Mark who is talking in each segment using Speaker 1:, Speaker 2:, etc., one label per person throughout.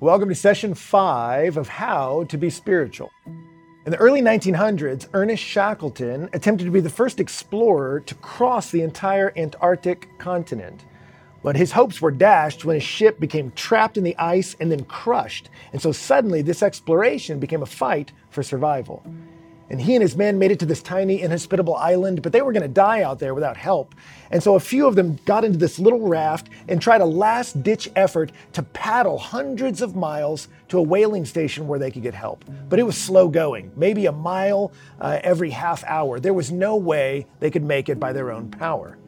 Speaker 1: Welcome to session five of How to Be Spiritual. In the early 1900s, Ernest Shackleton attempted to be the first explorer to cross the entire Antarctic continent. But his hopes were dashed when his ship became trapped in the ice and then crushed. And so suddenly, this exploration became a fight for survival. And he and his men made it to this tiny, inhospitable island, but they were going to die out there without help. And so a few of them got into this little raft and tried a last ditch effort to paddle hundreds of miles to a whaling station where they could get help. But it was slow going, maybe a mile uh, every half hour. There was no way they could make it by their own power.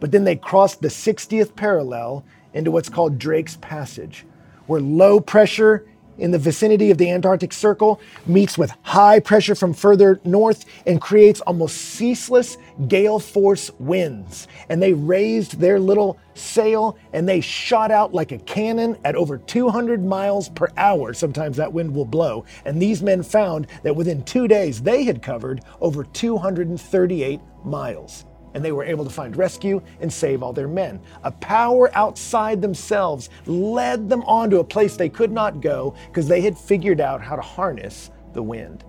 Speaker 1: But then they crossed the 60th parallel into what's called Drake's Passage, where low pressure in the vicinity of the Antarctic Circle meets with high pressure from further north and creates almost ceaseless gale force winds. And they raised their little sail and they shot out like a cannon at over 200 miles per hour. Sometimes that wind will blow. And these men found that within two days they had covered over 238 miles and they were able to find rescue and save all their men. A power outside themselves led them on to a place they could not go because they had figured out how to harness the wind.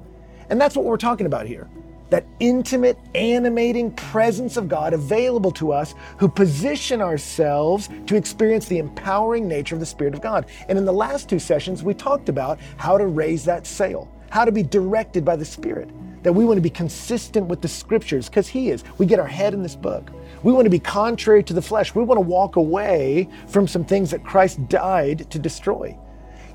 Speaker 1: And that's what we're talking about here. That intimate, animating presence of God available to us who position ourselves to experience the empowering nature of the Spirit of God. And in the last two sessions, we talked about how to raise that sail, how to be directed by the Spirit that we want to be consistent with the scriptures because He is. We get our head in this book. We want to be contrary to the flesh. We want to walk away from some things that Christ died to destroy.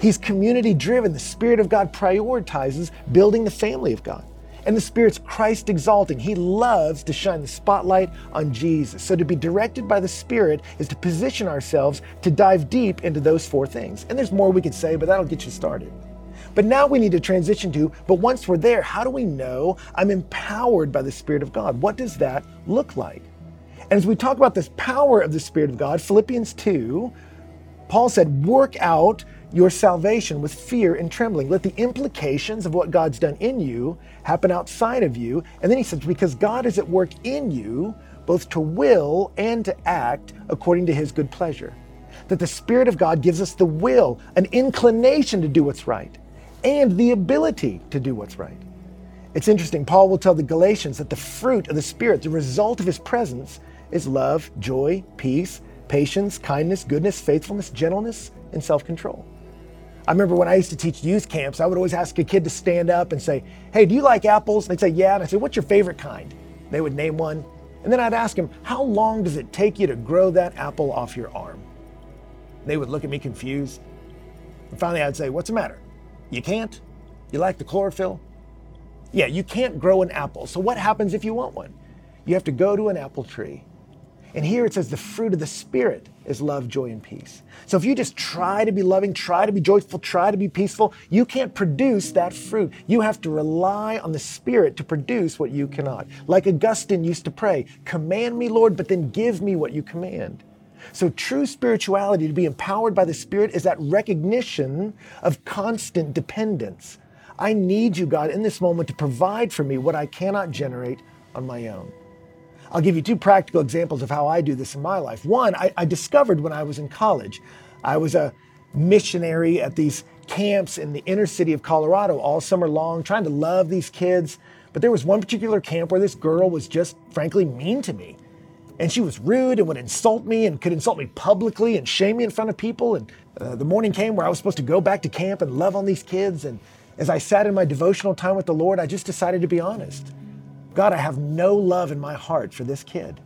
Speaker 1: He's community driven. The Spirit of God prioritizes building the family of God. And the Spirit's Christ exalting. He loves to shine the spotlight on Jesus. So to be directed by the Spirit is to position ourselves to dive deep into those four things. And there's more we could say, but that'll get you started. But now we need to transition to, but once we're there, how do we know I'm empowered by the Spirit of God? What does that look like? And as we talk about this power of the Spirit of God, Philippians 2, Paul said, work out your salvation with fear and trembling. Let the implications of what God's done in you happen outside of you. And then he says, because God is at work in you, both to will and to act according to his good pleasure. That the Spirit of God gives us the will, an inclination to do what's right and the ability to do what's right. It's interesting, Paul will tell the Galatians that the fruit of the Spirit, the result of his presence, is love, joy, peace, patience, kindness, goodness, faithfulness, gentleness, and self control. I remember when I used to teach youth camps, I would always ask a kid to stand up and say, Hey, do you like apples? And they'd say, Yeah. And I'd say, What's your favorite kind? They would name one. And then I'd ask them, How long does it take you to grow that apple off your arm? They would look at me confused. And finally, I'd say, What's the matter? You can't? You like the chlorophyll? Yeah, you can't grow an apple. So what happens if you want one? You have to go to an apple tree. And here it says the fruit of the Spirit is love, joy, and peace. So if you just try to be loving, try to be joyful, try to be peaceful, you can't produce that fruit. You have to rely on the Spirit to produce what you cannot. Like Augustine used to pray, Command me, Lord, but then give me what you command. So, true spirituality, to be empowered by the Spirit, is that recognition of constant dependence. I need you, God, in this moment to provide for me what I cannot generate on my own. I'll give you two practical examples of how I do this in my life. One, I, I discovered when I was in college. I was a missionary at these camps in the inner city of Colorado all summer long, trying to love these kids. But there was one particular camp where this girl was just frankly mean to me and she was rude and would insult me and could insult me publicly and shame me in front of people. And uh, the morning came where I was supposed to go back to camp and love on these kids. And as I sat in my devotional time with the Lord, I just decided to be honest. God, I have no love in my heart for this kid.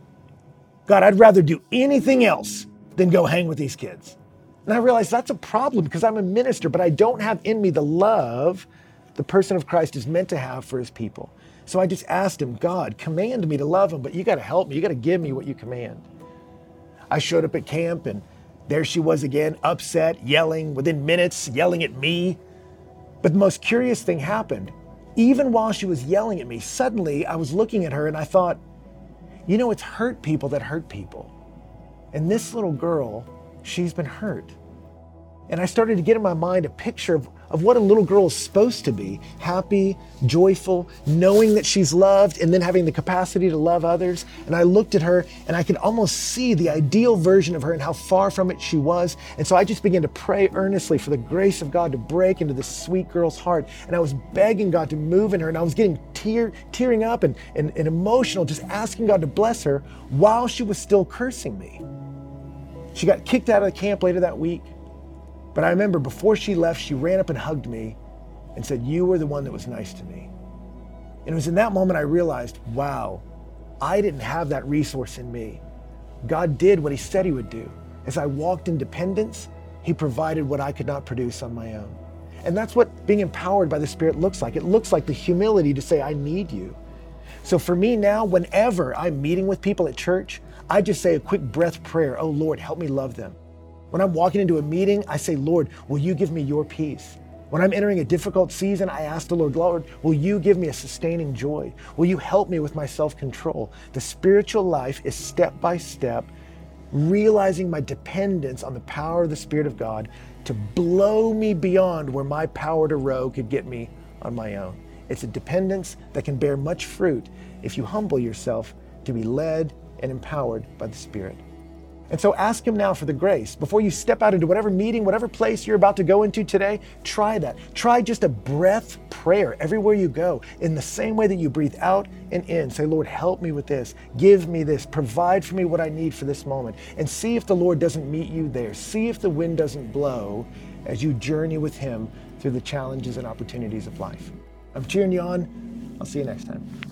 Speaker 1: God, I'd rather do anything else than go hang with these kids. And I realized that's a problem because I'm a minister, but I don't have in me the love the person of Christ is meant to have for his people. So I just asked him, God, command me to love him, but you got to help me. You got to give me what you command. I showed up at camp and there she was again, upset, yelling, within minutes, yelling at me. But the most curious thing happened. Even while she was yelling at me, suddenly I was looking at her and I thought, you know, it's hurt people that hurt people. And this little girl, she's been hurt. And I started to get in my mind a picture of, of what a little girl is supposed to be happy, joyful, knowing that she's loved, and then having the capacity to love others. And I looked at her and I could almost see the ideal version of her and how far from it she was. And so I just began to pray earnestly for the grace of God to break into this sweet girl's heart. And I was begging God to move in her, and I was getting tear, tearing up and, and, and emotional, just asking God to bless her while she was still cursing me. She got kicked out of the camp later that week. But I remember before she left, she ran up and hugged me and said, You were the one that was nice to me. And it was in that moment I realized, wow, I didn't have that resource in me. God did what He said He would do. As I walked in dependence, He provided what I could not produce on my own. And that's what being empowered by the Spirit looks like. It looks like the humility to say, I need you. So for me now, whenever I'm meeting with people at church, I just say a quick breath prayer Oh Lord, help me love them. When I'm walking into a meeting, I say, Lord, will you give me your peace? When I'm entering a difficult season, I ask the Lord, Lord, will you give me a sustaining joy? Will you help me with my self control? The spiritual life is step by step, realizing my dependence on the power of the Spirit of God to blow me beyond where my power to row could get me on my own. It's a dependence that can bear much fruit if you humble yourself to be led and empowered by the Spirit. And so ask Him now for the grace. Before you step out into whatever meeting, whatever place you're about to go into today, try that. Try just a breath prayer everywhere you go in the same way that you breathe out and in. Say, Lord, help me with this. Give me this. Provide for me what I need for this moment. And see if the Lord doesn't meet you there. See if the wind doesn't blow as you journey with Him through the challenges and opportunities of life. I'm cheering you on. I'll see you next time.